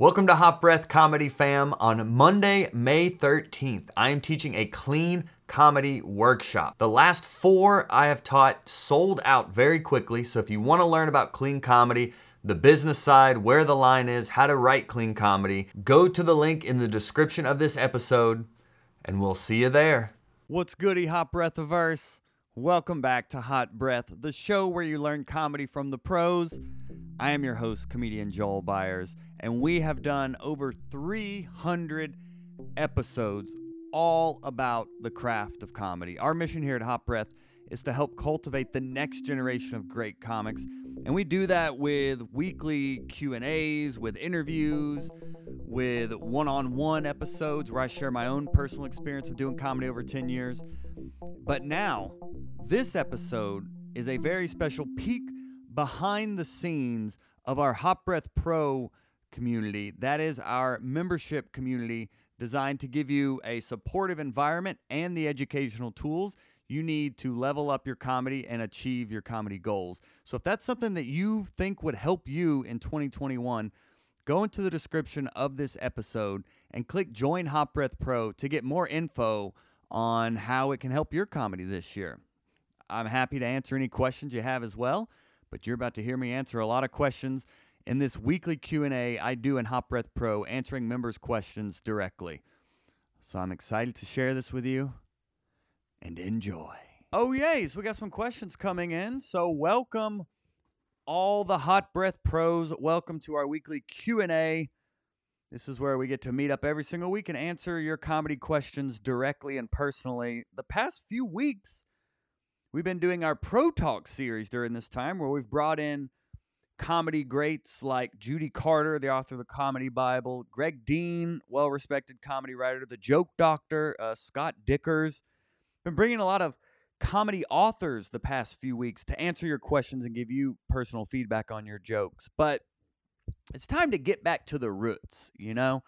Welcome to Hot Breath Comedy Fam. On Monday, May 13th, I am teaching a clean comedy workshop. The last four I have taught sold out very quickly, so if you want to learn about clean comedy, the business side, where the line is, how to write clean comedy, go to the link in the description of this episode, and we'll see you there. What's goody, Hot Breath Averse? Welcome back to Hot Breath, the show where you learn comedy from the pros. I am your host, comedian Joel Byars, and we have done over 300 episodes all about the craft of comedy. Our mission here at Hot Breath is to help cultivate the next generation of great comics, and we do that with weekly Q&As, with interviews, with one-on-one episodes where I share my own personal experience of doing comedy over 10 years. But now, this episode is a very special peek behind the scenes of our Hot Breath Pro community. That is our membership community designed to give you a supportive environment and the educational tools you need to level up your comedy and achieve your comedy goals. So if that's something that you think would help you in 2021, go into the description of this episode and click join Hot Breath Pro to get more info on how it can help your comedy this year. I'm happy to answer any questions you have as well but you're about to hear me answer a lot of questions in this weekly Q&A I do in Hot Breath Pro answering members questions directly. So I'm excited to share this with you and enjoy. Oh yay, so we got some questions coming in. So welcome all the Hot Breath Pros. Welcome to our weekly Q&A. This is where we get to meet up every single week and answer your comedy questions directly and personally. The past few weeks We've been doing our Pro Talk series during this time where we've brought in comedy greats like Judy Carter, the author of the Comedy Bible, Greg Dean, well respected comedy writer, the Joke Doctor, uh, Scott Dikkers. Been bringing a lot of comedy authors the past few weeks to answer your questions and give you personal feedback on your jokes. But it's time to get back to the roots, you know?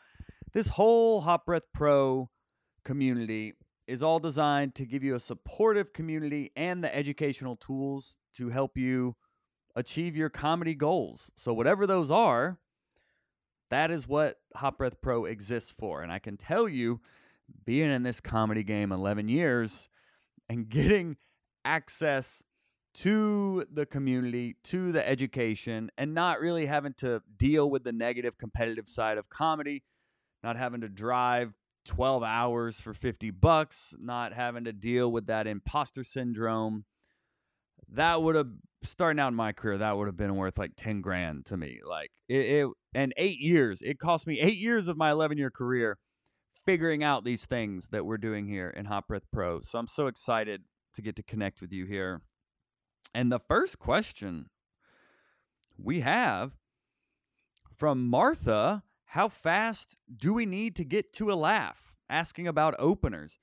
This whole Hot Breath Pro community is all designed to give you a supportive community and the educational tools to help you achieve your comedy goals. So, whatever those are, that is what Hot Breath Pro exists for. And I can tell you, being in this comedy game 11 years and getting access to the community, to the education, and not really having to deal with the negative competitive side of comedy, not having to drive 12 hours for 50 bucks, not having to deal with that imposter syndrome. That would have starting out in my career, that would have been worth like 10 grand to me. Like it, it and 8 years. It cost me 8 years of my 11 year career figuring out these things that we're doing here in Hot Breath Pro. So I'm so excited to get to connect with you here. And the first question we have from Martha how fast do we need to get to a laugh? Asking about openers.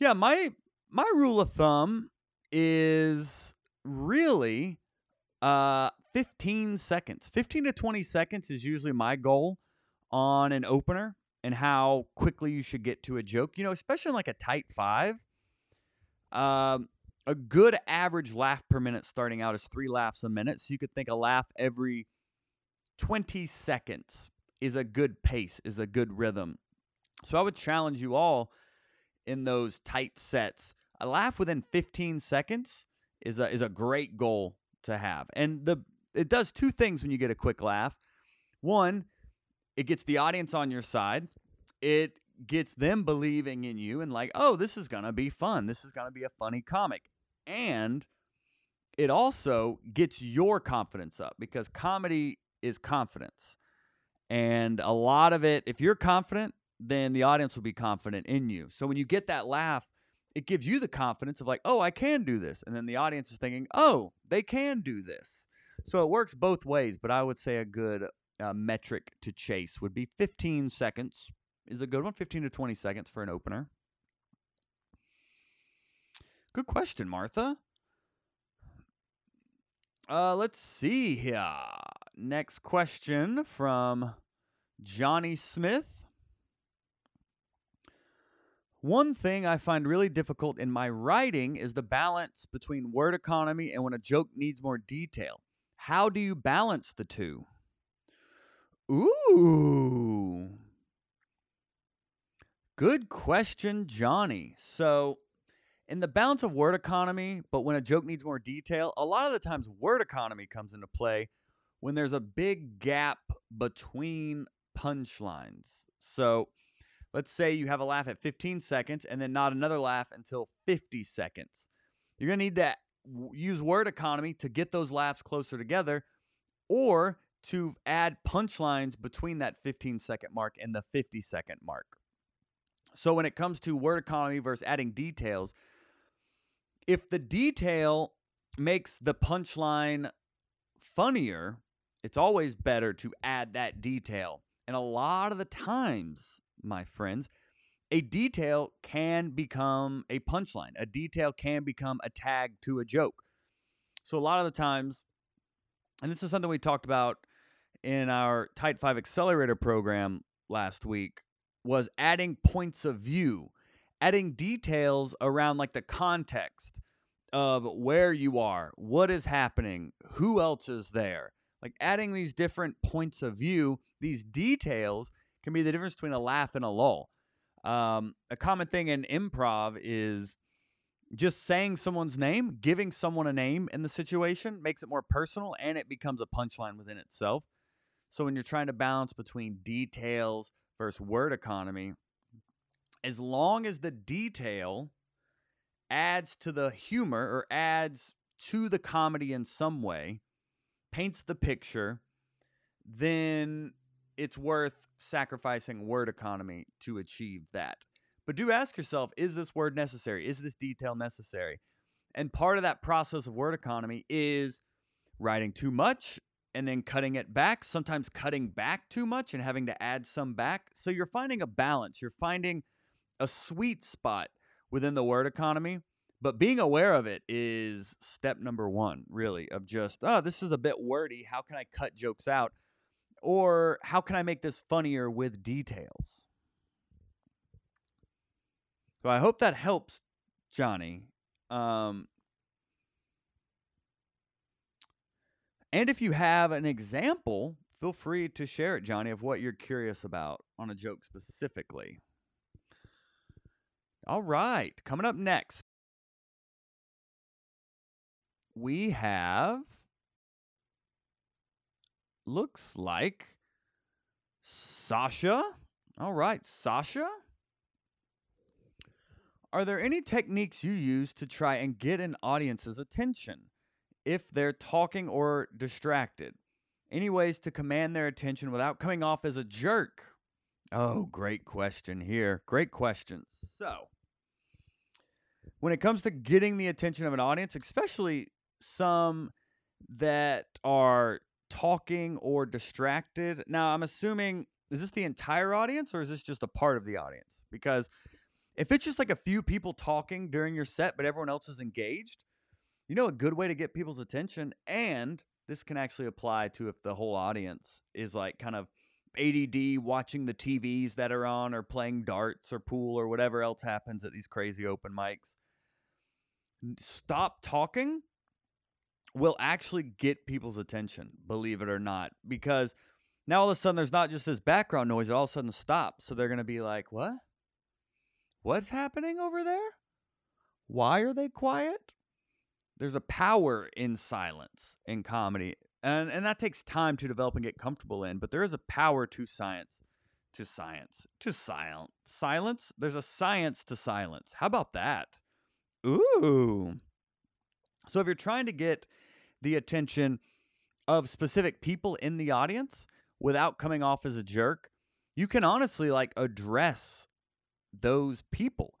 Yeah, my my rule of thumb is really uh 15 seconds. 15 to 20 seconds is usually my goal on an opener and how quickly you should get to a joke. You know, especially in like a tight 5. Um a good average laugh per minute starting out is 3 laughs a minute. So you could think a laugh every 20 seconds is a good pace, is a good rhythm. So I would challenge you all in those tight sets. A laugh within 15 seconds is a is a great goal to have. And the it does two things when you get a quick laugh. One, it gets the audience on your side. It gets them believing in you and like, "Oh, this is going to be fun. This is going to be a funny comic." And it also gets your confidence up because comedy is confidence. And a lot of it, if you're confident, then the audience will be confident in you. So when you get that laugh, it gives you the confidence of like, oh, I can do this. And then the audience is thinking, oh, they can do this. So it works both ways, but I would say a good uh, metric to chase would be 15 seconds is a good one, 15 to 20 seconds for an opener. Good question, Martha. Uh, let's see here. Next question from Johnny Smith. One thing I find really difficult in my writing is the balance between word economy and when a joke needs more detail. How do you balance the two? Ooh. Good question, Johnny. So, in the balance of word economy, but when a joke needs more detail, a lot of the times word economy comes into play when there's a big gap between punchlines. So, let's say you have a laugh at 15 seconds and then not another laugh until 50 seconds. You're going to need to use word economy to get those laughs closer together or to add punchlines between that 15 second mark and the 50 second mark. So when it comes to word economy versus adding details, if the detail makes the punchline funnier, it's always better to add that detail. And a lot of the times, my friends, a detail can become a punchline. A detail can become a tag to a joke. So a lot of the times, and this is something we talked about in our Tight 5 Accelerator program last week, was adding points of view, adding details around like the context of where you are, what is happening, who else is there. Like adding these different points of view, these details can be the difference between a laugh and a lull. Um, a common thing in improv is just saying someone's name, giving someone a name in the situation makes it more personal and it becomes a punchline within itself. So when you're trying to balance between details versus word economy, as long as the detail adds to the humor or adds to the comedy in some way, paints the picture, then it's worth sacrificing word economy to achieve that. But do ask yourself is this word necessary? Is this detail necessary? And part of that process of word economy is writing too much and then cutting it back, sometimes cutting back too much and having to add some back. So you're finding a balance, you're finding a sweet spot within the word economy. But being aware of it is step number one, really, of just, oh, this is a bit wordy. How can I cut jokes out? Or how can I make this funnier with details? So I hope that helps, Johnny. Um, and if you have an example, feel free to share it, Johnny, of what you're curious about on a joke specifically. All right, coming up next, we have looks like Sasha. All right, Sasha. Are there any techniques you use to try and get an audience's attention if they're talking or distracted? Any ways to command their attention without coming off as a jerk? Oh, great question here. Great question. So, when it comes to getting the attention of an audience, especially some that are talking or distracted. Now, I'm assuming is this the entire audience or is this just a part of the audience? Because if it's just like a few people talking during your set, but everyone else is engaged, you know, a good way to get people's attention, and this can actually apply to if the whole audience is like kind of ADD watching the TVs that are on or playing darts or pool or whatever else happens at these crazy open mics. Stop talking will actually get people's attention, believe it or not, because now all of a sudden there's not just this background noise, it all of a sudden stops. So they're going to be like, what? What's happening over there? Why are they quiet? There's a power in silence in comedy. And, and that takes time to develop and get comfortable in, but there is a power to science. To science. To silence. Silence? There's a science to silence. How about that? Ooh. So if you're trying to get the attention of specific people in the audience without coming off as a jerk, you can honestly like address those people.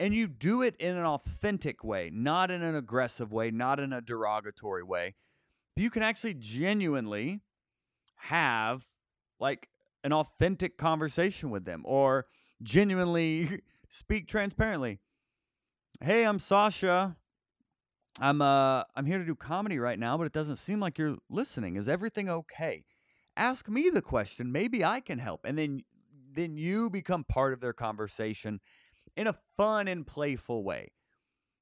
And you do it in an authentic way, not in an aggressive way, not in a derogatory way. You can actually genuinely have like an authentic conversation with them or genuinely speak transparently. Hey, I'm Sasha. I'm uh I'm here to do comedy right now, but it doesn't seem like you're listening. Is everything okay? Ask me the question. Maybe I can help. And then then you become part of their conversation in a fun and playful way.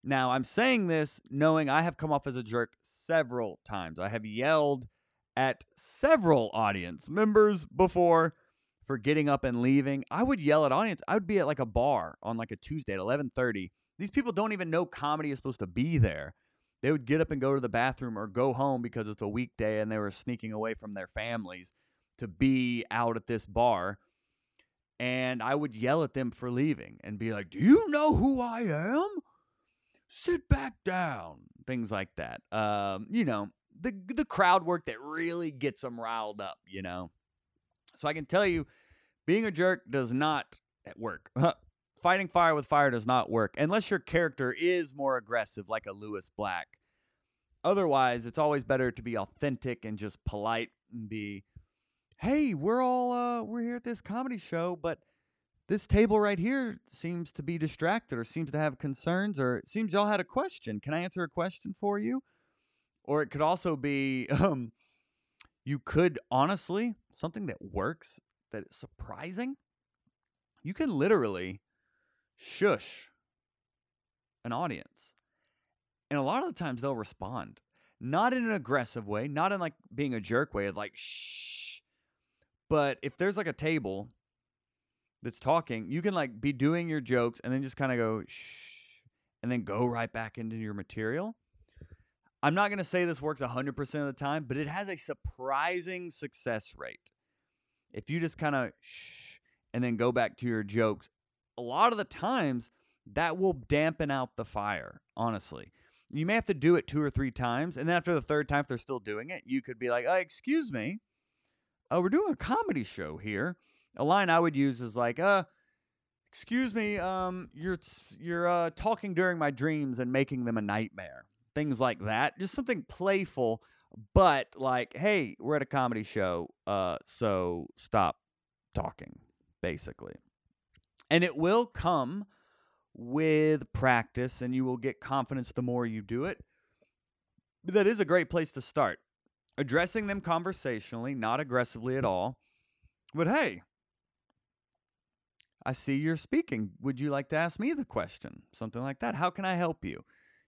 Now, I'm saying this knowing I have come off as a jerk several times. I have yelled at several audience members before for getting up and leaving. I would yell at audience. I would be at like a bar on like a Tuesday at 11:30. These people don't even know comedy is supposed to be there. They would get up and go to the bathroom or go home because it's a weekday and they were sneaking away from their families to be out at this bar. And I would yell at them for leaving and be like, "Do you know who I am? Sit back down." Things like that. Um, you know, the the crowd work that really gets them riled up, you know. So I can tell you, being a jerk does not work. Fighting fire with fire does not work unless your character is more aggressive, like a Lewis Black. Otherwise, it's always better to be authentic and just polite and be, "Hey, we're all uh, we're here at this comedy show, but this table right here seems to be distracted or seems to have concerns or it seems y'all had a question. Can I answer a question for you?" Or it could also be, um, you could honestly something that works that is surprising. You can literally shush an audience. And a lot of the times they'll respond. Not in an aggressive way, not in like being a jerk way like shh. But if there's like a table that's talking, you can like be doing your jokes and then just kind of go shh and then go right back into your material. I'm not going to say this works 100% of the time, but it has a surprising success rate. If you just kind of shh and then go back to your jokes, a lot of the times that will dampen out the fire, honestly. You may have to do it two or three times, and then after the third time, if they're still doing it, you could be like, oh, excuse me, uh, we're doing a comedy show here. A line I would use is like, uh, excuse me, um, you're you're uh, talking during my dreams and making them a nightmare things like that. Just something playful, but like, hey, we're at a comedy show, uh, so stop talking, basically. And it will come with practice, and you will get confidence the more you do it. But that is a great place to start. Addressing them conversationally, not aggressively at all. But hey, I see you're speaking. Would you like to ask me the question? Something like that. How can I help you?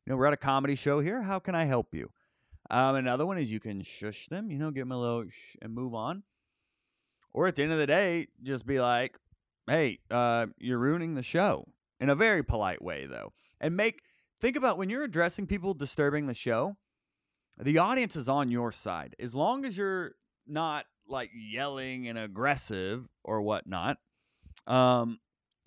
you know, we're at a comedy show here. How can I help you? Um, another one is you can shush them, you know, give them a little shh and move on. Or at the end of the day, just be like, hey, uh, you're ruining the show in a very polite way, though. And make, think about when you're addressing people disturbing the show, the audience is on your side. As long as you're not like yelling and aggressive or whatnot, um,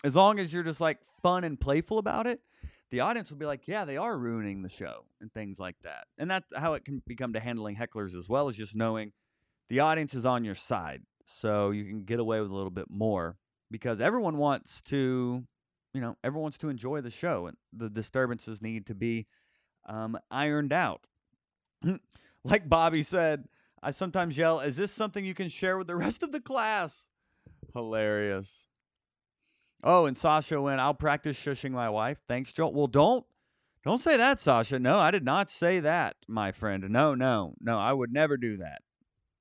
as long as you're just like fun and playful about it, the audience will be like, yeah, they are ruining the show and things like that. And that's how it can become to handling hecklers as well as just knowing the audience is on your side. So you can get away with a little bit more because everyone wants to, you know, everyone wants to enjoy the show and the disturbances need to be um, ironed out. like Bobby said, I sometimes yell, is this something you can share with the rest of the class? Hilarious. Oh, and Sasha went, I'll practice shushing my wife. Thanks, Joel. Well, don't don't say that, Sasha. No, I did not say that, my friend. No, no, no, I would never do that.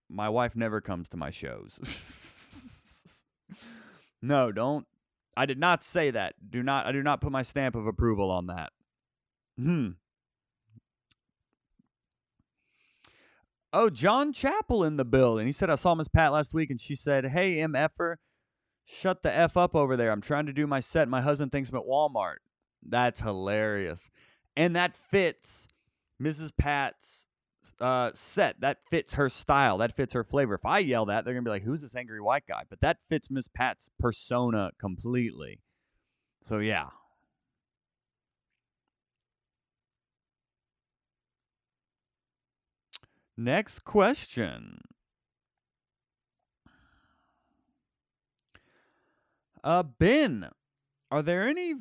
My wife never comes to my shows. no, don't. I did not say that. Do not I do not put my stamp of approval on that. Hmm. Oh, John Chappell in the building. He said I saw Miss Pat last week and she said, Hey, M. Effer, Shut the F up over there. I'm trying to do my set. My husband thinks I'm at Walmart. That's hilarious. And that fits Mrs. Pat's uh, set. That fits her style. That fits her flavor. If I yell that, they're to be like, who's this angry white guy? But that fits Miss Pat's persona completely. So, yeah. Next question. Uh, Ben, are there any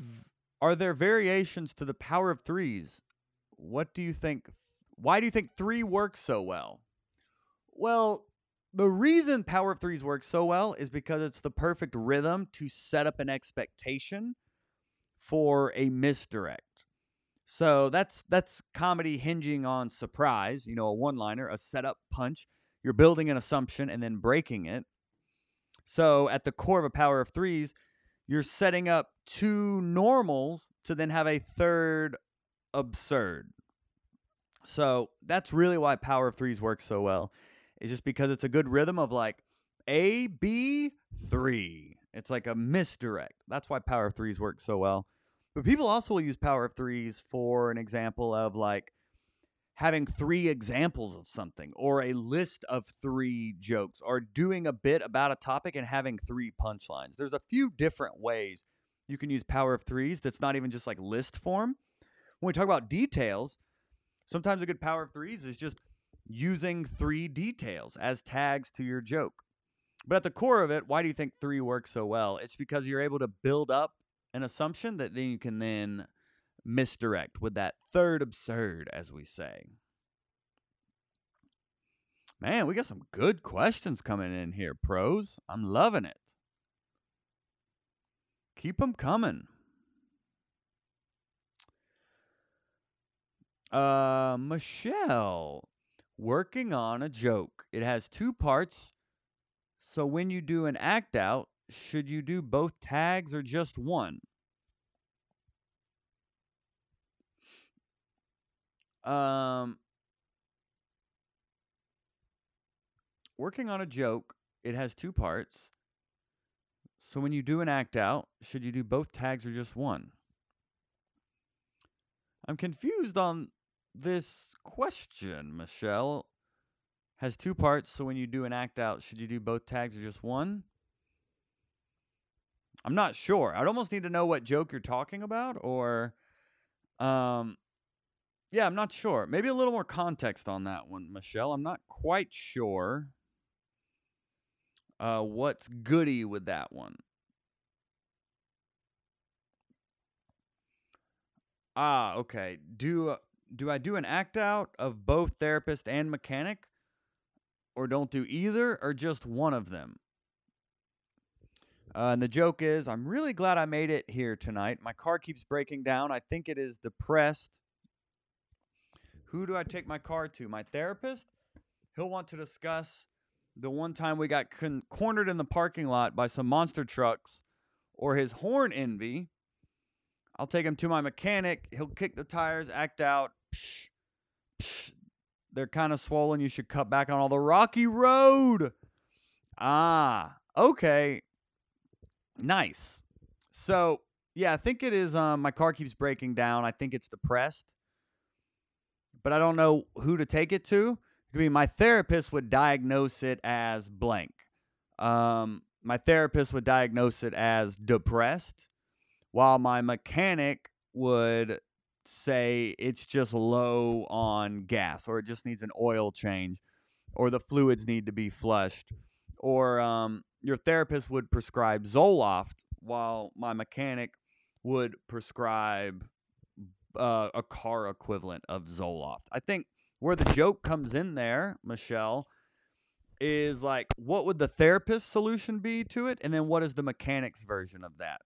are there variations to the power of threes? What do you think? Why do you think three works so well? Well, the reason power of threes works so well is because it's the perfect rhythm to set up an expectation for a misdirect. So that's that's comedy hinging on surprise, you know, a one-liner, a setup punch. You're building an assumption and then breaking it. So at the core of a power of threes, you're setting up two normals to then have a third absurd. So that's really why power of threes works so well. is just because it's a good rhythm of like A, B, three. It's like a misdirect. That's why power of threes works so well. But people also will use power of threes for an example of like having three examples of something or a list of three jokes or doing a bit about a topic and having three punchlines. There's a few different ways you can use power of threes that's not even just like list form. When we talk about details, sometimes a good power of threes is just using three details as tags to your joke. But at the core of it, why do you think three works so well? It's because you're able to build up an assumption that then you can then misdirect with that third absurd, as we say. Man, we got some good questions coming in here, pros. I'm loving it. Keep them coming. Uh, Michelle, working on a joke. It has two parts. So when you do an act out, should you do both tags or just one? Um, working on a joke, it has two parts. So when you do an act out, should you do both tags or just one? I'm confused on this question, Michelle. Has two parts, so when you do an act out, should you do both tags or just one? I'm not sure. I'd almost need to know what joke you're talking about, or um, yeah, I'm not sure. Maybe a little more context on that one, Michelle. I'm not quite sure uh, what's goody with that one. Ah, okay. Do uh, do I do an act out of both therapist and mechanic, or don't do either, or just one of them? Uh, and the joke is, I'm really glad I made it here tonight. My car keeps breaking down. I think it is depressed who do I take my car to? My therapist? He'll want to discuss the one time we got con- cornered in the parking lot by some monster trucks or his horn envy. I'll take him to my mechanic. He'll kick the tires, act out. Psh, psh. They're kind of swollen. You should cut back on all the rocky road. Ah, okay. Nice. So, yeah, I think it is. Um, my car keeps breaking down. I think it's depressed but I don't know who to take it to. I mean, my therapist would diagnose it as blank. Um, my therapist would diagnose it as depressed, while my mechanic would say it's just low on gas or it just needs an oil change or the fluids need to be flushed. Or um, your therapist would prescribe Zoloft while my mechanic would prescribe uh, a car equivalent of Zoloft. I think where the joke comes in there, Michelle, is like what would the therapist solution be to it, and then what is the mechanics version of that?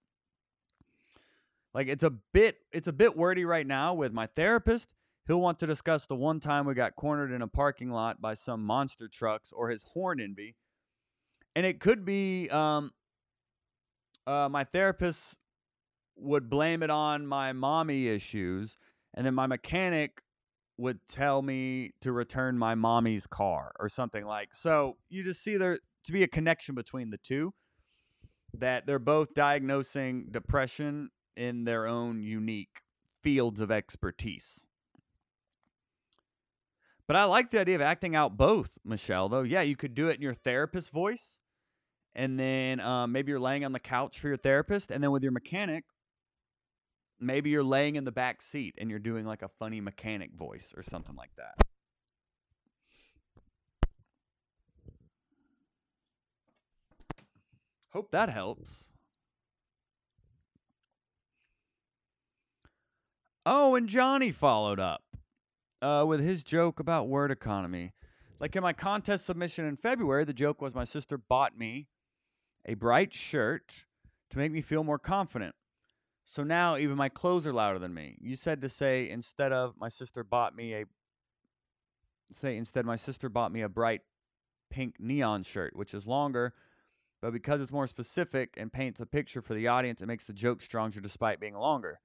Like it's a bit it's a bit wordy right now with my therapist. He'll want to discuss the one time we got cornered in a parking lot by some monster trucks or his horn envy. And it could be um, uh, my therapist would blame it on my mommy issues, and then my mechanic would tell me to return my mommy's car or something like. So you just see there to be a connection between the two that they're both diagnosing depression in their own unique fields of expertise. But I like the idea of acting out both, Michelle, though. Yeah, you could do it in your therapist voice, and then um, maybe you're laying on the couch for your therapist, and then with your mechanic, maybe you're laying in the back seat and you're doing like a funny mechanic voice or something like that. Hope that helps. Oh, and Johnny followed up uh, with his joke about word economy. Like in my contest submission in February, the joke was my sister bought me a bright shirt to make me feel more confident. So now even my clothes are louder than me. You said to say instead of my sister bought me a say instead my sister bought me a bright pink neon shirt, which is longer, but because it's more specific and paints a picture for the audience, it makes the joke stronger despite being longer.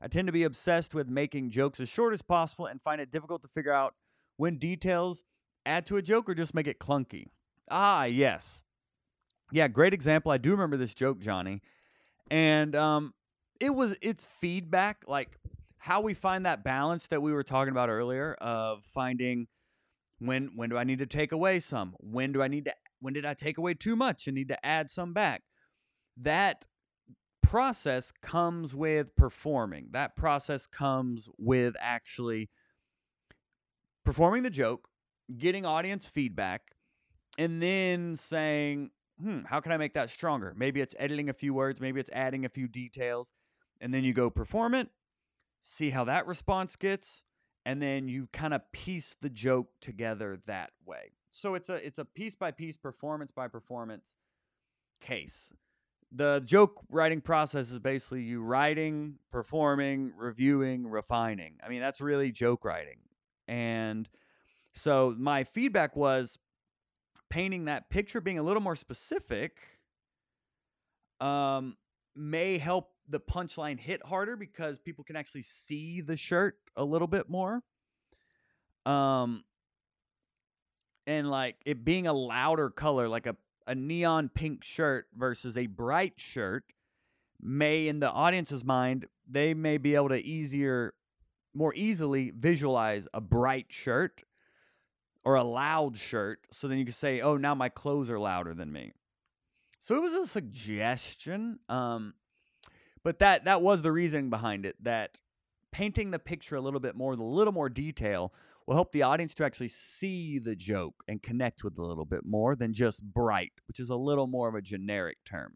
I tend to be obsessed with making jokes as short as possible and find it difficult to figure out when details add to a joke or just make it clunky? Ah, yes. Yeah, great example. I do remember this joke, Johnny. And um it was it's feedback like how we find that balance that we were talking about earlier of finding when when do I need to take away some? When do I need to when did I take away too much and need to add some back? That process comes with performing. That process comes with actually performing the joke, getting audience feedback, and then saying, hmm, how can I make that stronger? Maybe it's editing a few words, maybe it's adding a few details, and then you go perform it, see how that response gets, and then you kind of piece the joke together that way. So it's a it's a piece by piece, performance by performance case. The joke writing process is basically you writing, performing, reviewing, refining. I mean, that's really joke writing. And so my feedback was painting that picture, being a little more specific, um, may help the punchline hit harder because people can actually see the shirt a little bit more. Um and like it being a louder color like a a neon pink shirt versus a bright shirt may in the audience's mind they may be able to easier more easily visualize a bright shirt or a loud shirt so then you can say oh now my clothes are louder than me. So it was a suggestion um but that that was the reasoning behind it that painting the picture a little bit more with a little more detail will help the audience to actually see the joke and connect with it a little bit more than just bright which is a little more of a generic term.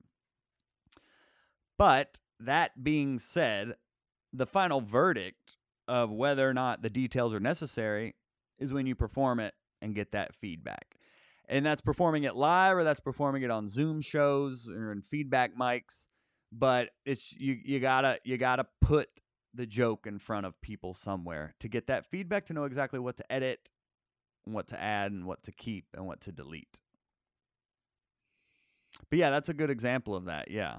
But that being said the final verdict of whether or not the details are necessary is when you perform it and get that feedback. And that's performing it live or that's performing it on zoom shows or in feedback mics but it's you you gotta you gotta put the joke in front of people somewhere to get that feedback to know exactly what to edit what to add and what to keep and what to delete. But yeah that's a good example of that yeah.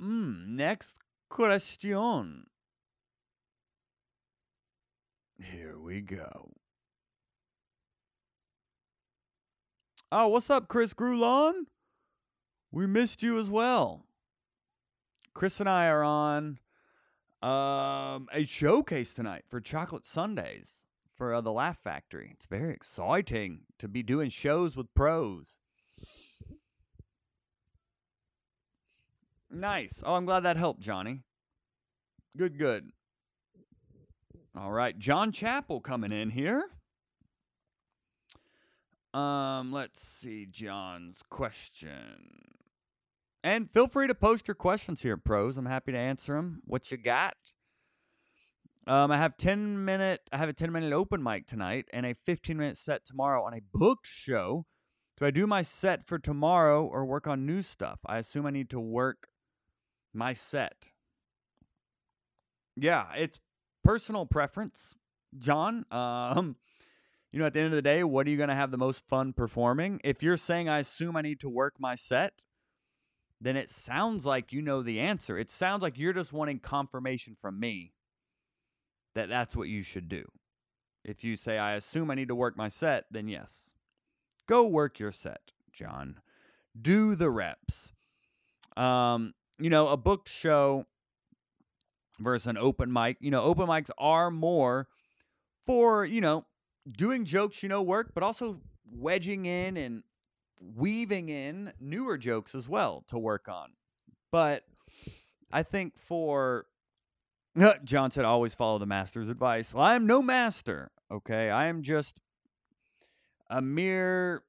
Mm, next question. Here we go. Oh, what's up, Chris Grulon? We missed you as well. Chris and I are on um, a showcase tonight for Chocolate Sundaes for uh, the Laugh Factory. It's very exciting to be doing shows with pros. Nice. Oh, I'm glad that helped, Johnny. Good, good. All right, John Chappell coming in here. Um, let's see John's question. And feel free to post your questions here, pros. I'm happy to answer them. What you got? Um, I have 10 minute I have a 10 minute open mic tonight and a 15 minute set tomorrow on a booked show. Do I do my set for tomorrow or work on new stuff? I assume I need to work my set. Yeah, it's personal preference, John. Um you know, at the end of the day, what are you going to have the most fun performing? If you're saying, I assume I need to work my set, then it sounds like you know the answer. It sounds like you're just wanting confirmation from me that that's what you should do. If you say, I assume I need to work my set, then yes. Go work your set, John. Do the reps. Um, you know, a booked show versus an open mic, you know, open mics are more for, you know, doing jokes you know work, but also wedging in and weaving in newer jokes as well to work on. But I think for John said, always follow the master's advice. Well, I am no master. Okay. I am just a mere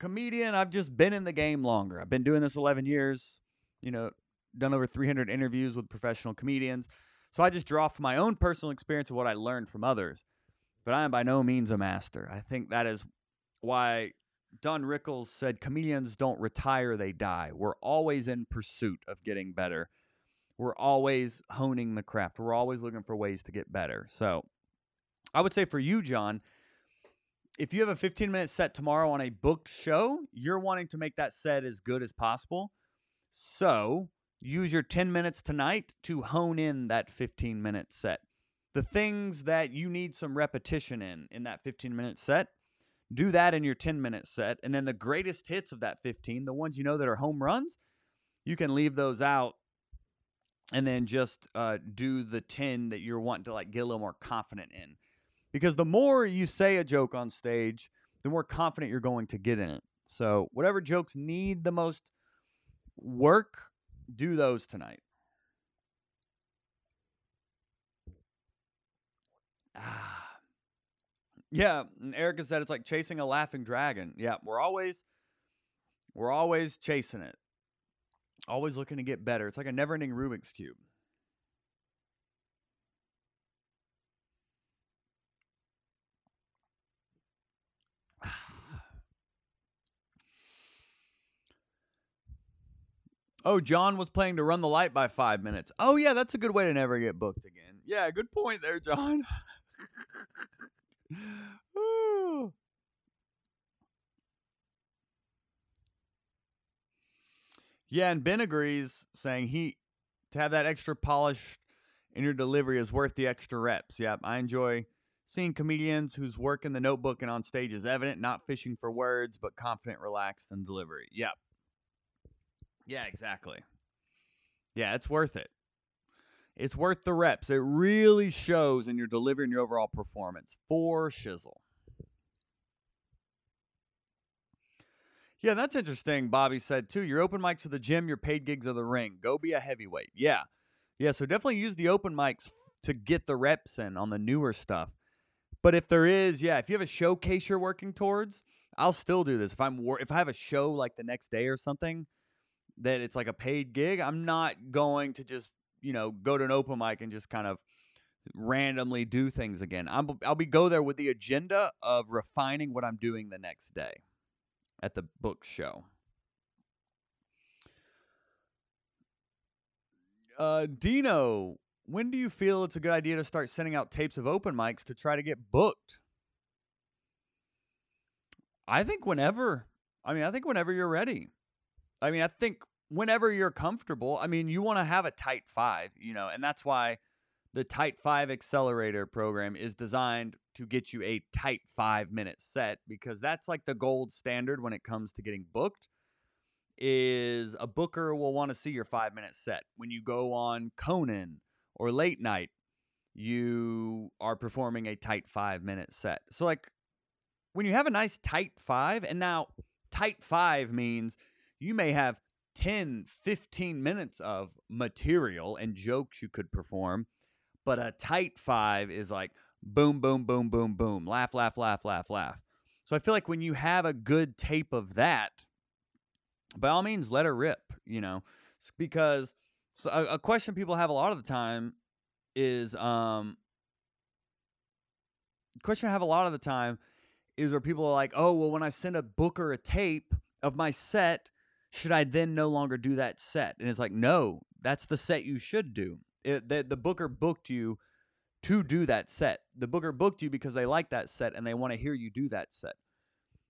comedian. I've just been in the game longer. I've been doing this 11 years, you know, done over 300 interviews with professional comedians. So I just draw from my own personal experience of what I learned from others but I am by no means a master. I think that is why Don Rickles said comedians don't retire, they die. We're always in pursuit of getting better. We're always honing the craft. We're always looking for ways to get better. So I would say for you, John, if you have a 15 minute set tomorrow on a booked show, you're wanting to make that set as good as possible. So use your 10 minutes tonight to hone in that 15 minute set. The things that you need some repetition in in that 15 minute set, do that in your 10 minute set. And then the greatest hits of that 15, the ones you know that are home runs, you can leave those out and then just uh, do the 10 that you're wanting to like get a little more confident in. Because the more you say a joke on stage, the more confident you're going to get in it. So, whatever jokes need the most work, do those tonight. Ah. Yeah, and Erica said it's like chasing a laughing dragon. Yeah, we're always we're always chasing it. Always looking to get better. It's like a never-ending Rubik's cube. Oh, John was playing to run the light by five minutes. Oh, yeah, that's a good way to never get booked again. Yeah, good point there, John. yeah, and Ben agrees, saying he to have that extra polish in your delivery is worth the extra reps. Yep, I enjoy seeing comedians whose work in the notebook and on stage is evident, not fishing for words, but confident, relaxed in delivery. Yep. Yeah, exactly. Yeah, it's worth it. It's worth the reps. It really shows in your delivery and your overall performance for shizzle. Yeah, that's interesting. Bobby said too. Your open mics are the gym, your paid gigs are the ring. Go be a heavyweight. Yeah. Yeah, so definitely use the open mics to get the reps in on the newer stuff. But if there is, yeah, if you have a showcase you're working towards, I'll still do this. If I'm wor- if I have a show like the next day or something that it's like a paid gig, I'm not going to just, you know, go to an open mic and just kind of randomly do things again. I'm, I'll be go there with the agenda of refining what I'm doing the next day at the book show. Uh, Dino, when do you feel it's a good idea to start sending out tapes of open mics to try to get booked? I think whenever. I mean, I think whenever you're ready. I mean, I think whenever you're comfortable, I mean, you want to have a tight five, you know, and that's why the Tight Five Accelerator program is designed to get you a tight five minute set because that's like the gold standard when it comes to getting booked. Is a booker will want to see your five minute set when you go on Conan or late night. You are performing a tight five minute set. So, like, when you have a nice tight five, and now tight five means you may have 10, 15 minutes of material and jokes you could perform but a tight five is like boom, boom, boom, boom, boom, laugh, laugh, laugh, laugh, laugh. So I feel like when you have a good tape of that, by all means, let her rip, you know, because so a, a question people have a lot of the time is, um, question I have a lot of the time is where people are like, oh, well, when I send a booker a tape of my set, should I then no longer do that set? And it's like, no, that's the set you should do it, the, the booker booked you to do that set. The booker booked you because they like that set and they want to hear you do that set.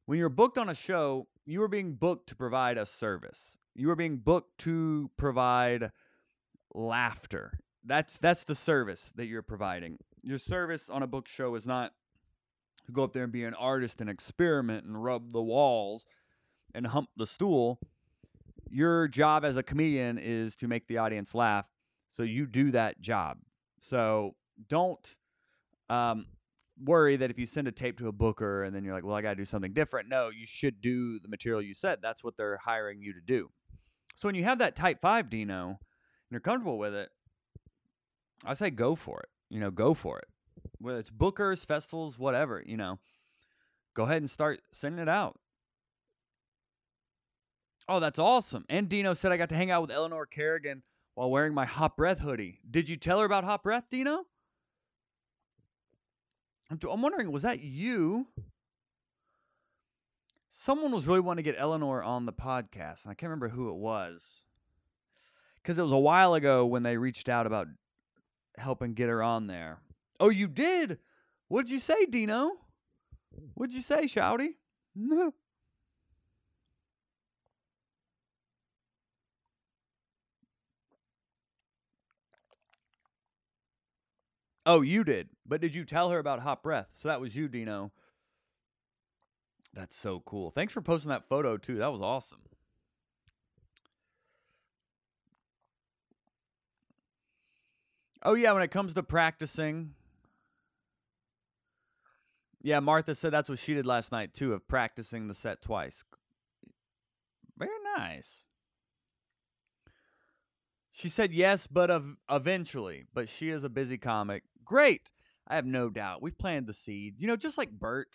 When you're booked on a show, you are being booked to provide a service. You are being booked to provide laughter. That's that's the service that you're providing. Your service on a book show is not to go up there and be an artist and experiment and rub the walls and hump the stool. Your job as a comedian is to make the audience laugh so you do that job. So don't um, worry that if you send a tape to a booker and then you're like, well, I got to do something different. No, you should do the material you said. That's what they're hiring you to do. So when you have that tight five Dino and you're comfortable with it, I say go for it. You know, go for it. Whether it's bookers, festivals, whatever, you know, go ahead and start sending it out. Oh, that's awesome. And Dino said I got to hang out with Eleanor Kerrigan while wearing my Hot Breath hoodie. Did you tell her about Hot Breath, Dino? I'm, wondering, was that you? Someone was really wanting to get Eleanor on the podcast, and I can't remember who it was. Because it was a while ago when they reached out about helping get her on there. Oh, you did? What did you say, Dino? What'd you say, Shouty? Oh, you did. But did you tell her about hot breath? So that was you, Dino. That's so cool. Thanks for posting that photo too. That was awesome. Oh yeah, when it comes to practicing. Yeah, Martha said that's what she did last night too, of practicing the set twice. Very nice. She said yes, but of eventually. But she is a busy comic. Great. I have no doubt. We've planted the seed. You know, just like Bert.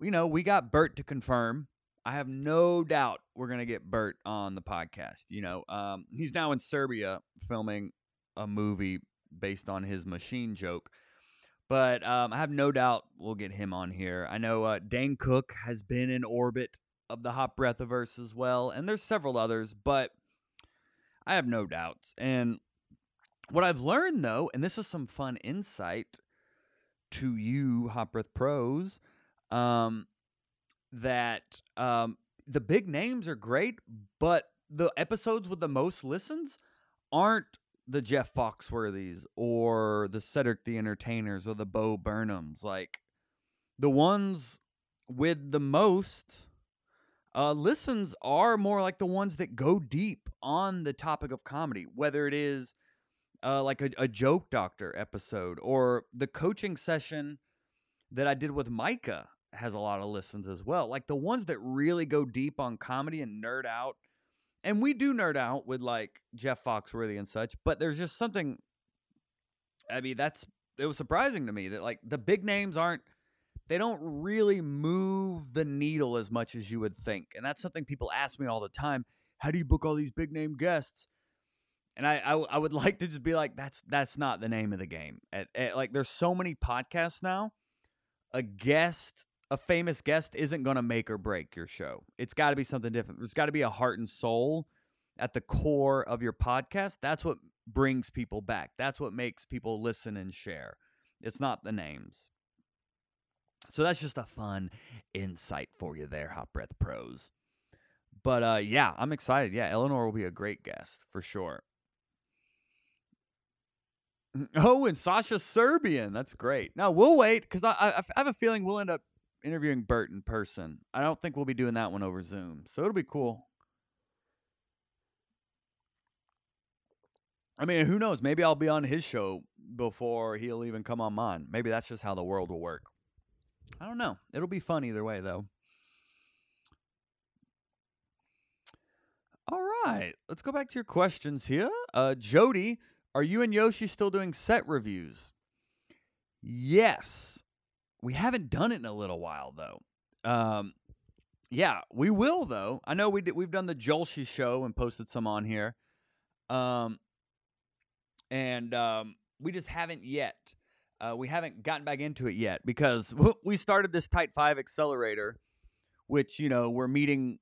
You know, we got Bert to confirm. I have no doubt we're gonna get Bert on the podcast. You know, um, he's now in Serbia filming a movie based on his machine joke. But um, I have no doubt we'll get him on here. I know uh, Dane Cook has been in orbit of the Hot Breathiverse as well, and there's several others, but I have no doubts. And what I've learned though, and this is some fun insight to you, Hot Breath Pros, um, that um, the big names are great, but the episodes with the most listens aren't the Jeff Foxworthys or the Cedric the Entertainers or the Bo Burnhams. Like the ones with the most uh, listens are more like the ones that go deep on the topic of comedy, whether it is uh, like a, a joke doctor episode or the coaching session that I did with Micah has a lot of listens as well. Like the ones that really go deep on comedy and nerd out. And we do nerd out with like Jeff Foxworthy and such, but there's just something I mean, that's it was surprising to me that like the big names aren't they don't really move the needle as much as you would think. And that's something people ask me all the time. How do you book all these big name guests? And I, I, I would like to just be like, that's that's not the name of the game. At, at, like, there's so many podcasts now. A guest, a famous guest, isn't going to make or break your show. It's got to be something different. There's got to be a heart and soul at the core of your podcast. That's what brings people back. That's what makes people listen and share. It's not the names. So that's just a fun insight for you there, Hot Breath Pros. But uh, yeah, I'm excited. Yeah, Eleanor will be a great guest for sure. Oh, and Sasha Serbian. That's great. Now we'll wait because I, I, I have a feeling we'll end up interviewing Bert in person. I don't think we'll be doing that one over Zoom, so it'll be cool. I mean, who knows? Maybe I'll be on his show before he'll even come on mine. Maybe that's just how the world will work. I don't know. It'll be fun either way, though. All right, let's go back to your questions here. Uh, Jody, are you and Yoshi still doing set reviews? Yes. We haven't done it in a little while though. Um, yeah, we will though. I know we did, we've done the Jolshi show and posted some on here. Um, and um, we just haven't yet. Uh, we haven't gotten back into it yet because we started this Tight Five Accelerator, which you know we're meeting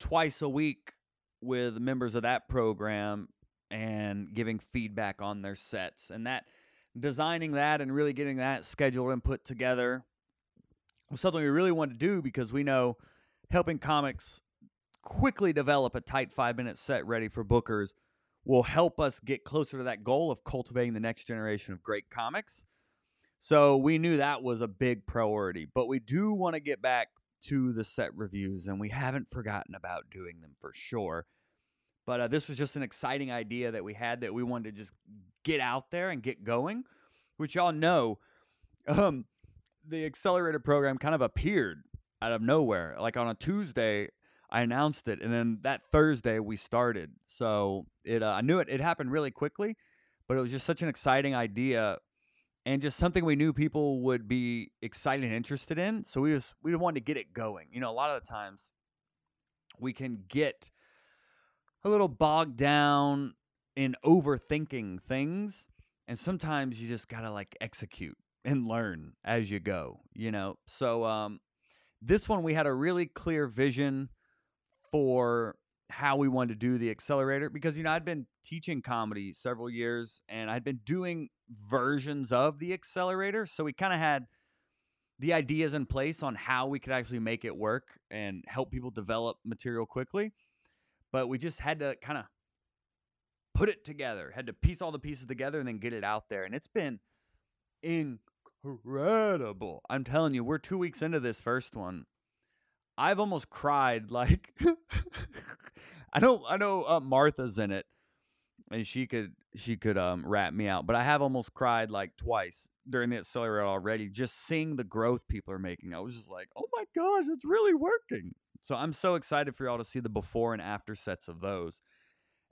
twice a week with members of that program and giving feedback on their sets and that designing that and really getting that scheduled and put together was something we really wanted to do because we know helping comics quickly develop a tight five minute set ready for bookers will help us get closer to that goal of cultivating the next generation of great comics so we knew that was a big priority, but we do want to get back to the set reviews, and we haven't forgotten about doing them for sure. But uh, this was just an exciting idea that we had that we wanted to just get out there and get going, which y'all know. Um, the accelerator program kind of appeared out of nowhere. Like on a Tuesday, I announced it, and then that Thursday we started. So it, uh, I knew it. It happened really quickly, but it was just such an exciting idea and just something we knew people would be excited and interested in. So we just we wanted to get it going. You know, a lot of the times we can get a little bogged down in overthinking things, and sometimes you just gotta like execute and learn as you go. You know, so um, this one we had a really clear vision for how we wanted to do the accelerator because you know I'd been teaching comedy several years and I'd been doing versions of the accelerator so we kind of had the ideas in place on how we could actually make it work and help people develop material quickly but we just had to kind of put it together had to piece all the pieces together and then get it out there and it's been incredible. I'm telling you, we're two weeks into this first one. I've almost cried. Like, I know, I know, uh, Martha's in it, and she could, she could um rat me out. But I have almost cried like twice during the accelerator already, just seeing the growth people are making. I was just like, oh my gosh, it's really working. So I'm so excited for y'all to see the before and after sets of those.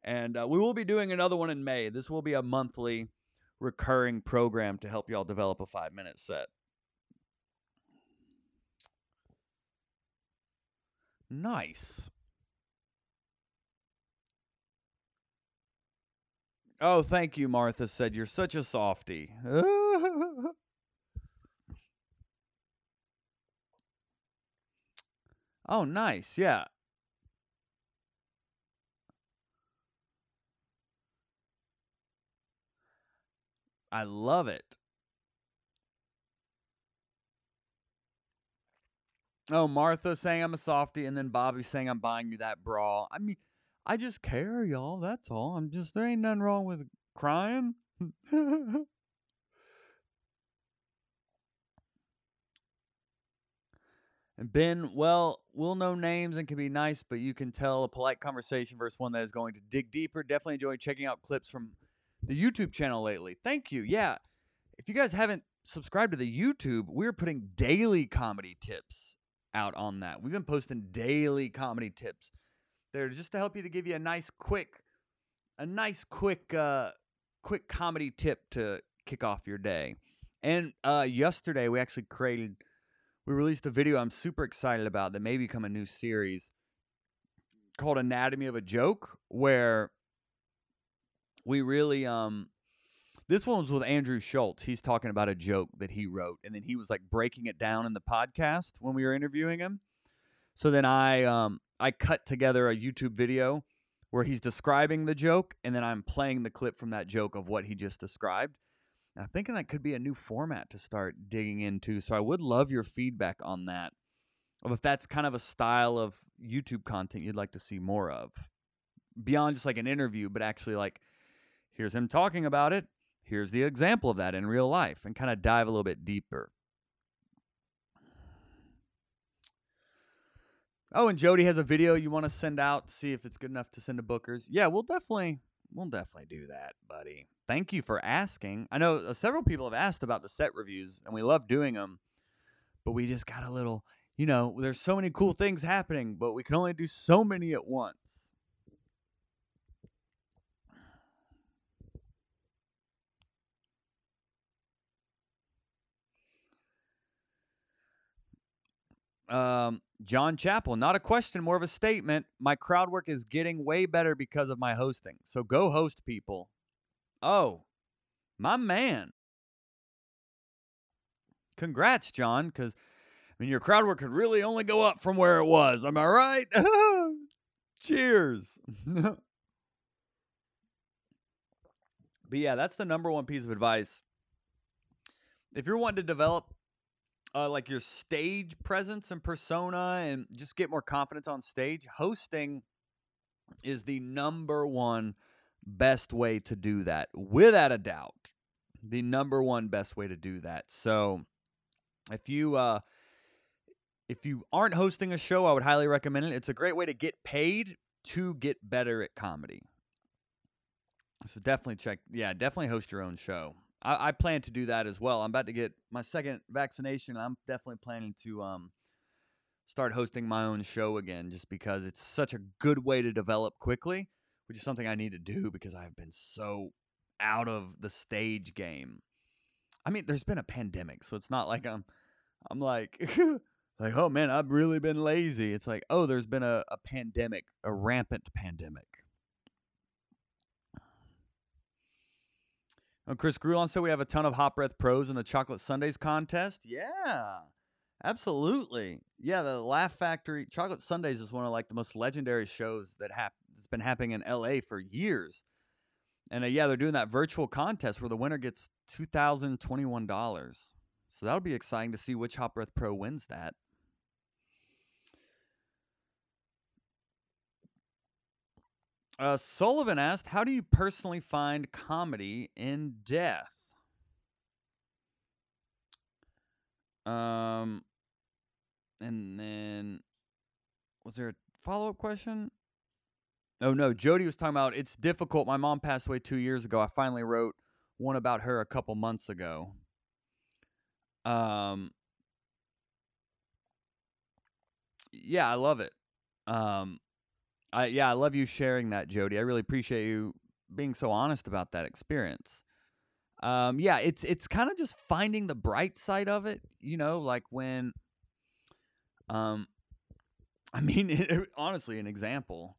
And uh, we will be doing another one in May. This will be a monthly recurring program to help y'all develop a five minute set. Nice. Oh, thank you, Martha said. You're such a softy. oh, nice. Yeah. I love it. Oh, Martha saying I'm a softie, and then Bobby saying I'm buying you that bra. I mean, I just care, y'all. That's all. I'm just there ain't nothing wrong with crying. and Ben, well, we'll know names and can be nice, but you can tell a polite conversation versus one that is going to dig deeper. Definitely enjoy checking out clips from the YouTube channel lately. Thank you. Yeah. If you guys haven't subscribed to the YouTube, we're putting daily comedy tips out on that. We've been posting daily comedy tips there just to help you to give you a nice quick a nice quick uh quick comedy tip to kick off your day. And uh yesterday we actually created we released a video I'm super excited about that may become a new series called Anatomy of a Joke where we really um this one was with Andrew Schulz. He's talking about a joke that he wrote, and then he was like breaking it down in the podcast when we were interviewing him. So then I um I cut together a YouTube video where he's describing the joke, and then I'm playing the clip from that joke of what he just described. And I'm thinking that could be a new format to start digging into. So I would love your feedback on that. If that's kind of a style of YouTube content you'd like to see more of. Beyond just like an interview, but actually like here's him talking about it. Here's the example of that in real life and kind of dive a little bit deeper. Oh, and Jody has a video you want to send out, see if it's good enough to send to bookers. Yeah, we'll definitely we'll definitely do that, buddy. Thank you for asking. I know uh, several people have asked about the set reviews and we love doing them, but we just got a little, you know, there's so many cool things happening, but we can only do so many at once. Um, John Chappell, not a question, more of a statement. My crowd work is getting way better because of my hosting. So go host people. Oh, my man. Congrats, John, because I mean your crowd work could really only go up from where it was. Am I right? Cheers. but yeah, that's the number one piece of advice. If you're wanting to develop uh, like your stage presence and persona and just get more confidence on stage, hosting is the number one best way to do that, without a doubt. The number one best way to do that. So, if you uh, if you aren't hosting a show, I would highly recommend it. It's a great way to get paid to get better at comedy. So definitely check. Yeah, definitely host your own show. I, I, plan to do that as well. I'm about to get my second vaccination. I'm definitely planning to um, start hosting my own show again, just because it's such a good way to develop quickly, which is something I need to do because I've been so out of the stage game. I mean, there's been a pandemic, so it's not like I'm, I'm like. like, oh man, I've really been lazy. It's like, oh, there's been a, a pandemic, a rampant pandemic. And Chris Grulon said we have a ton of hot breath pros in the Chocolate Sundaes contest. Yeah, absolutely. Yeah, the Laugh Factory Chocolate Sundaes is one of like the most legendary shows that hap- has been happening in LA for years. And uh, yeah, they're doing that virtual contest where the winner gets two thousand twenty-one dollars. So that'll be exciting to see which hot breath pro wins that. Uh, Sullivan asked, "How do you personally find comedy in death?" Um, and then was there a follow up question? Oh no, Jody was talking about it's difficult. My mom passed away two years ago. I finally wrote one about her a couple months ago. Um, yeah, I love it. Um, I yeah, I love you sharing that, Jody. I really appreciate you being so honest about that experience. Um, yeah, it's it's kind of just finding the bright side of it, you know, like when, um, I mean, it, honestly, an example,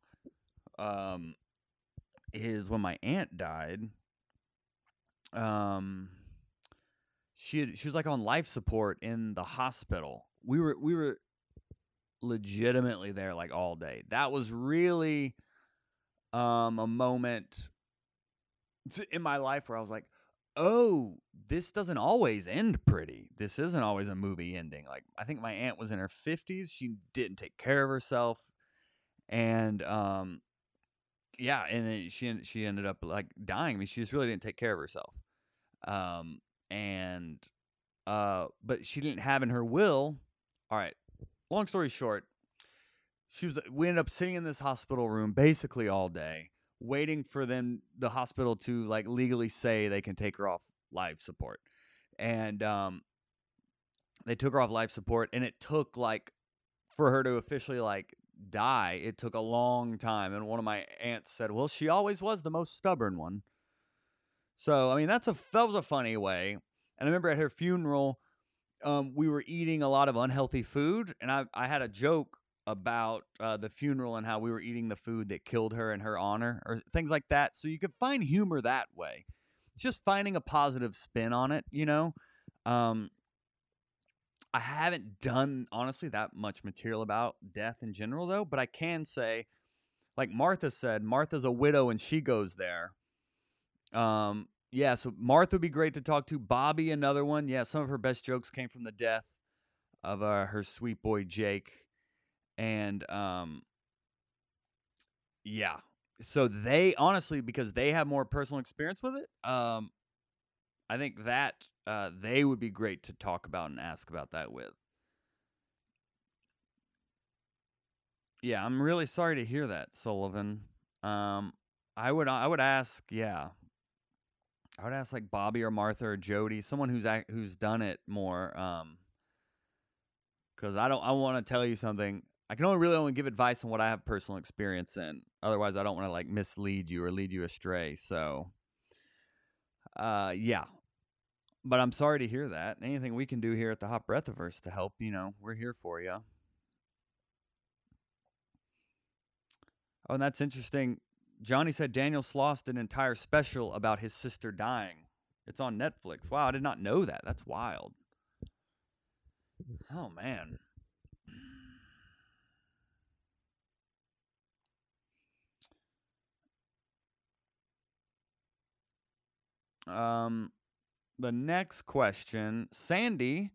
um, is when my aunt died. Um, she had, she was like on life support in the hospital. We were we were legitimately there like all day. That was really um a moment in my life where I was like, "Oh, this doesn't always end pretty. This isn't always a movie ending." Like I think my aunt was in her 50s. She didn't take care of herself and um yeah, and then she she ended up like dying. I mean, she just really didn't take care of herself. Um and uh but she didn't have in her will. All right. Long story short, she was we ended up sitting in this hospital room basically all day waiting for them the hospital to like legally say they can take her off life support. And um they took her off life support and it took like for her to officially like die, it took a long time. And one of my aunts said, "Well, she always was the most stubborn one." So, I mean, that's a that was a funny way. And I remember at her funeral, um, we were eating a lot of unhealthy food, and I I had a joke about uh, the funeral and how we were eating the food that killed her in her honor, or things like that. So you can find humor that way. It's just finding a positive spin on it, you know. Um, I haven't done honestly that much material about death in general though, but I can say, like Martha said, Martha's a widow and she goes there. Um, yeah, so Martha would be great to talk to. Bobby, another one. Yeah, some of her best jokes came from the death of uh, her sweet boy Jake, and um, yeah. So they honestly, because they have more personal experience with it, um, I think that uh, they would be great to talk about and ask about that with. Yeah, I'm really sorry to hear that, Sullivan. Um, I would I would ask, yeah, I would ask like Bobby or Martha or Jody, someone who's act, who's done it more. Um, because I don't I want to tell you something. I can only really only give advice on what I have personal experience in. Otherwise, I don't want to like mislead you or lead you astray. So, uh, yeah, but I'm sorry to hear that. Anything we can do here at the Hot Breathiverse to help, you know, we're here for you. Oh, and that's interesting. Johnny said Daniel Sloss did an entire special about his sister dying. It's on Netflix. Wow, I did not know that. That's wild. Oh man. Um the next question, Sandy,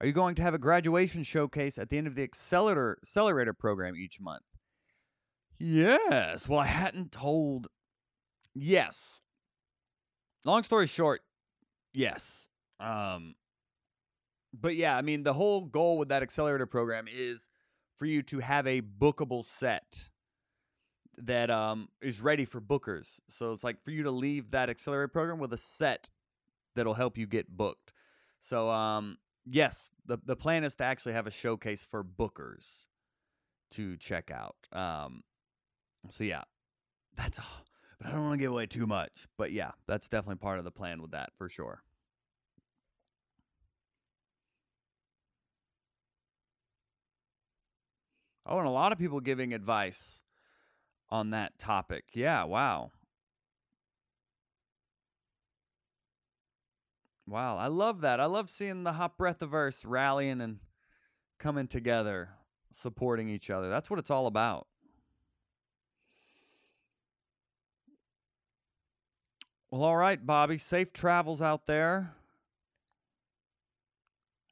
are you going to have a graduation showcase at the end of the accelerator accelerator program each month? Yes. Well, I hadn't told. Yes. Long story short, yes. Um, but yeah, I mean, the whole goal with that accelerator program is for you to have a bookable set that um, is ready for bookers. So it's like for you to leave that accelerator program with a set that'll help you get booked. So um yes, the the plan is to actually have a showcase for bookers to check out. Um so yeah. That's all. But I don't want to give away too much. But yeah, that's definitely part of the plan with that for sure. Oh, and a lot of people giving advice on that topic. Yeah, wow. Wow, I love that. I love seeing the Hot Breath Breathiverse rallying and coming together, supporting each other. That's what it's all about. Well, all right, Bobby. Safe travels out there.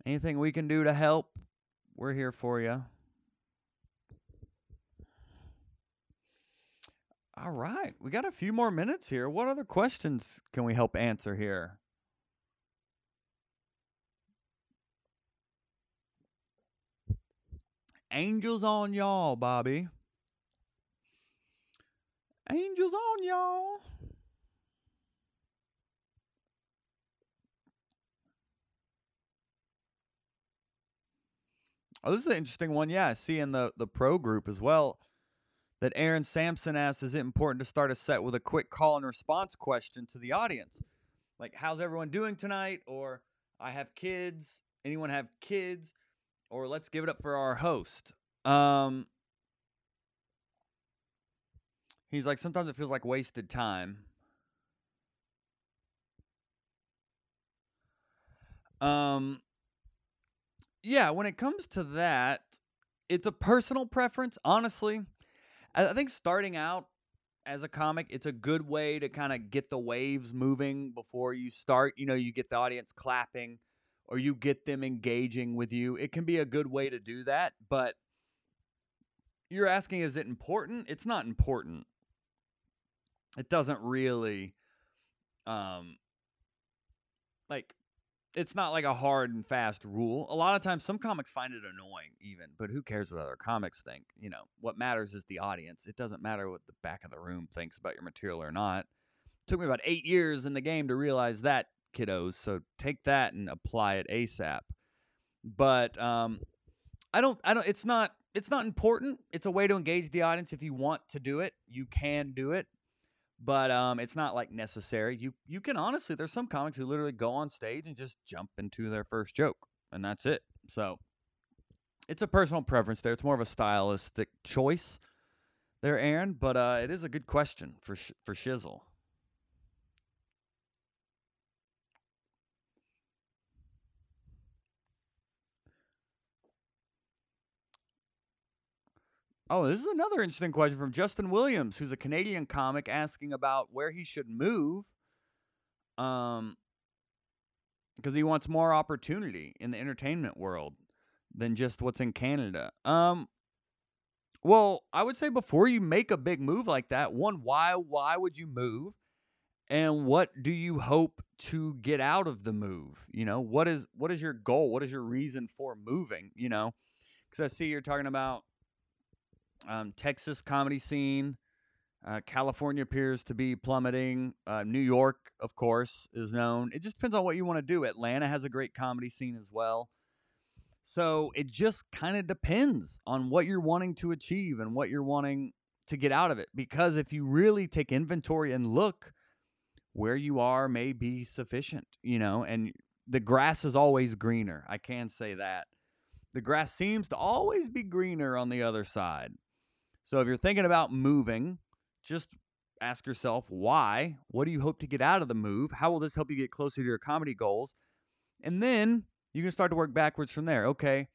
Anything we can do to help, we're here for you. All right, we got a few more minutes here. What other questions can we help answer here? Angels on y'all, Bobby. Angels on y'all. Oh, this is an interesting one. Yeah, I see in the, the pro group as well that Aaron Sampson asks Is it important to start a set with a quick call and response question to the audience? Like, how's everyone doing tonight? Or, I have kids. Anyone have kids? Or, let's give it up for our host. Um, he's like, Sometimes it feels like wasted time. Um, yeah, when it comes to that, it's a personal preference. Honestly, I think starting out as a comic, it's a good way to kind of get the waves moving before you start. You know, you get the audience clapping or you get them engaging with you. It can be a good way to do that, but you're asking, is it important? It's not important. It doesn't really, um, like it's not like a hard and fast rule. A lot of times, some comics find it annoying, even, but who cares what other comics think? You know, what matters is the audience. It doesn't matter what the back of the room thinks about your material or not. It took me about eight years in the game to realize that, kiddos. So take that and apply it ASAP. But um, I don't, I don't. It's not. It's not important. It's a way to engage the audience. If you want to do it, you can do it but um, it's not like necessary. You you can honestly, there's some comics who literally go on stage and just jump into their first joke, and that's it. So it's a personal preference there. It's more of a stylistic choice there, Aaron. But uh, it is a good question for sh- for Shizzle. Oh, this is another interesting question from Justin Williams, who's a Canadian comic, asking about where he should move. Um, because he wants more opportunity in the entertainment world than just what's in Canada. Um, well, I would say before you make a big move like that, one, why why would you move? And what do you hope to get out of the move? You know, what is what is your goal? What is your reason for moving? You know, because I see you're talking about um, Texas comedy scene. Uh, California appears to be plummeting. Uh, New York, of course, is known. It just depends on what you want to do. Atlanta has a great comedy scene as well. So it just kind of depends on what you're wanting to achieve and what you're wanting to get out of it. Because if you really take inventory and look, where you are may be sufficient, you know, and the grass is always greener. I can say that. The grass seems to always be greener on the other side. So if you're thinking about moving, just ask yourself why. What do you hope to get out of the move? How will this help you get closer to your comedy goals? And then you can start to work backwards from there. Okay.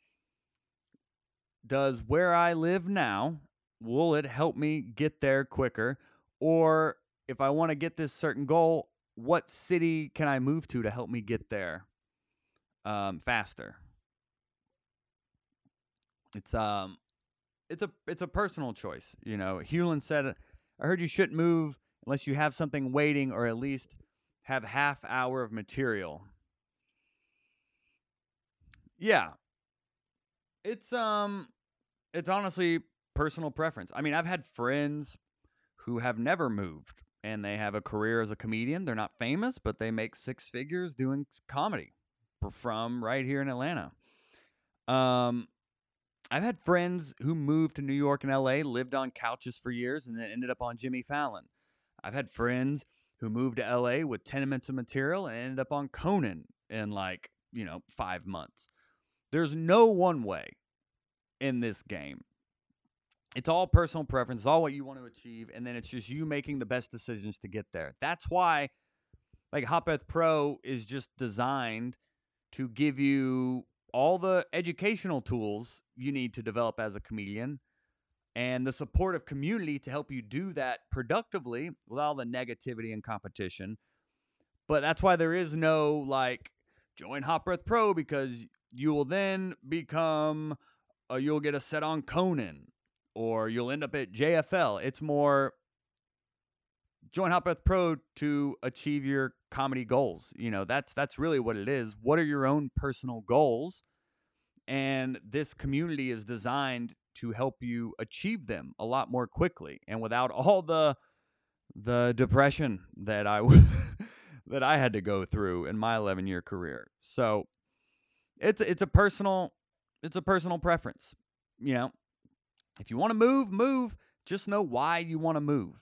Does where I live now, will it help me get there quicker? Or if I want to get this certain goal, what city can I move to to help me get there um, faster? It's um it's a it's a personal choice. You know, Hewlin said, "I heard you shouldn't move unless you have something waiting, or at least have half hour of material." Yeah, it's um, it's honestly personal preference. I mean, I've had friends who have never moved and they have a career as a comedian. They're not famous, but they make six figures doing comedy from right here in Atlanta. Um, I've had friends who moved to New York and LA, lived on couches for years, and then ended up on Jimmy Fallon. I've had friends who moved to LA with tenements of material and ended up on Conan in like, you know, five months. There's no one way in this game. It's all personal preference, it's all what you want to achieve, and then it's just you making the best decisions to get there. That's why, like, Hot Breath Pro is just designed to give you all the educational tools you need to develop as a comedian and the supportive community to help you do that productively with all the negativity and competition. But that's why there is no like join Hot Breath Pro because you will then become uh, you'll get a set on Conan or you'll end up at JFL. It's more join Hot Breath Pro to achieve your comedy goals. You know, that's that's really what it is. What are your own personal goals? And this community is designed to help you achieve them a lot more quickly and without all the the depression that I that I had to go through in my 11 year career. So it's it's a personal it's a personal preference. You know, if you want to move, move. Just know why you want to move.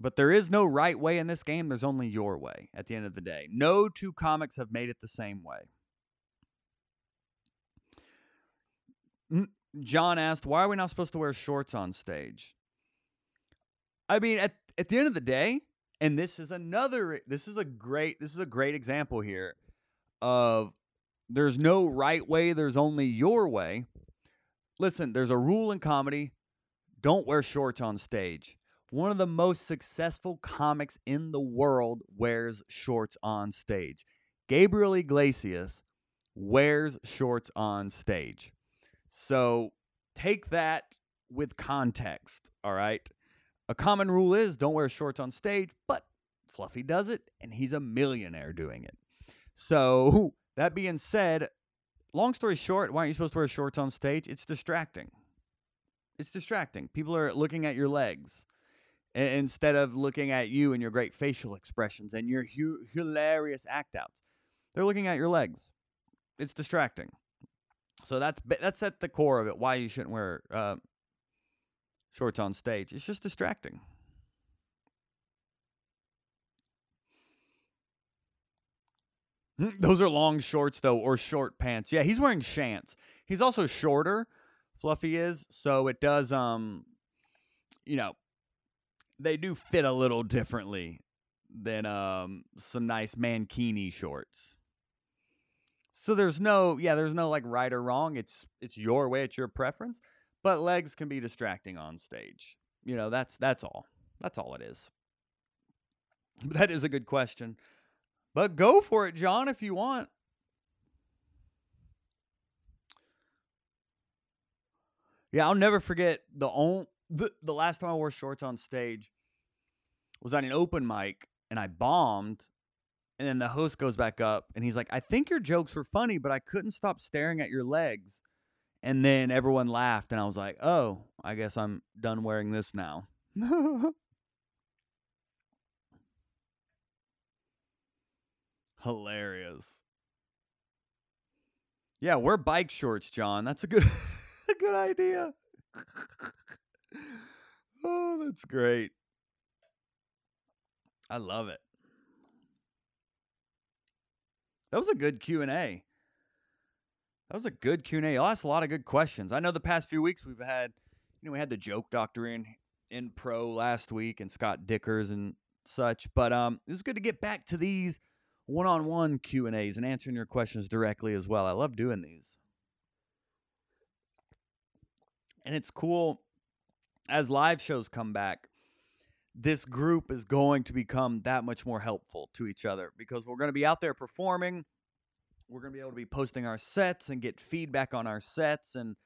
But there is no right way in this game. There's only your way at the end of the day. No two comics have made it the same way. John asked, why are we not supposed to wear shorts on stage? I mean, at, at the end of the day, and this is another this is a great this is a great example here of there's no right way, there's only your way. Listen, there's a rule in comedy, don't wear shorts on stage. One of the most successful comics in the world wears shorts on stage. Gabriel Iglesias wears shorts on stage. So take that with context, all right? A common rule is don't wear shorts on stage, but Fluffy does it, and he's a millionaire doing it. So, that being said, long story short, why aren't you supposed to wear shorts on stage? It's distracting. It's distracting. People are looking at your legs instead of looking at you and your great facial expressions and your hu- hilarious act outs. They're looking at your legs. It's distracting. So that's that's at the core of it. Why you shouldn't wear uh, shorts on stage. It's just distracting. Those are long shorts though, or short pants. Yeah, he's wearing shants. He's also shorter. Fluffy is, so it does um, you know, they do fit a little differently than um some nice mankini shorts. So there's no yeah, there's no like right or wrong. It's it's your way, it's your preference. But legs can be distracting on stage. You know, that's that's all. That's all it is. That is a good question. But go for it, John, if you want. Yeah, I'll never forget the only the, the last time I wore shorts on stage was on an open mic and I bombed. And then the host goes back up and he's like, I think your jokes were funny, but I couldn't stop staring at your legs. And then everyone laughed, and I was like, oh, I guess I'm done wearing this now. Hilarious. Yeah, wear bike shorts, John. That's a good a good idea. Oh, that's great. I love it. That was a good Q&A. That was a good Q&A. You asked a lot of good questions. I know the past few weeks we've had, you know, we had the joke doctor in in pro last week and Scott Dikkers and such, but um, it was good to get back to these one-on-one Q and A's and answering your questions directly as well. I love doing these, and it's cool as live shows come back. This group is going to become that much more helpful to each other because we're going to be out there performing we're going to be able to be posting our sets and get feedback on our sets and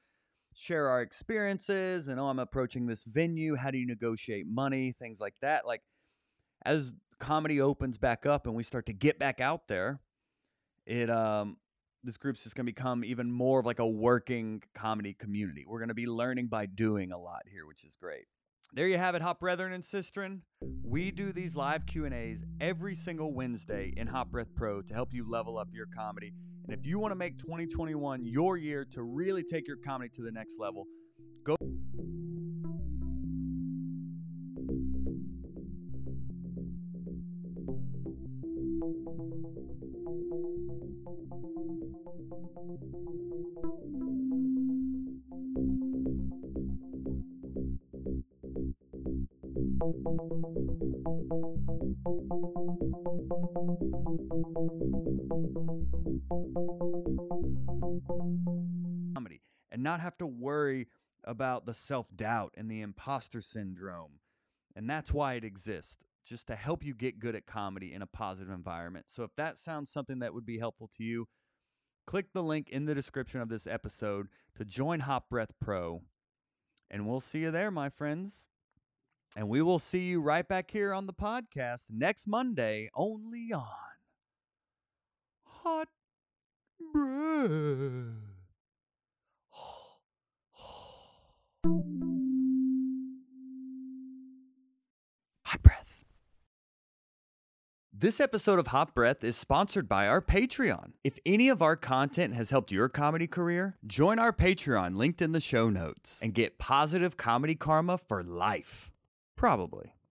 share our experiences and oh i'm approaching this venue how do you negotiate money things like that like as comedy opens back up and we start to get back out there it um this group's just going to become even more of like a working comedy community we're going to be learning by doing a lot here which is great there you have it, Hot Brethren and Sistren. We do these live Q&As every single Wednesday in Hot Breath Pro to help you level up your comedy. And if you want to make 2021 your year to really take your comedy to the next level, go comedy and not have to worry about the self doubt and the imposter syndrome. And that's why it exists, just to help you get good at comedy in a positive environment. So if that sounds something that would be helpful to you, click the link in the description of this episode to join Hot Breath Pro. And we'll see you there, my friends. And we will see you right back here on the podcast next Monday, only on Hot breath. Hot breath. This episode of Hot Breath is sponsored by our Patreon. If any of our content has helped your comedy career, join our Patreon linked in the show notes and get positive comedy karma for life. Probably.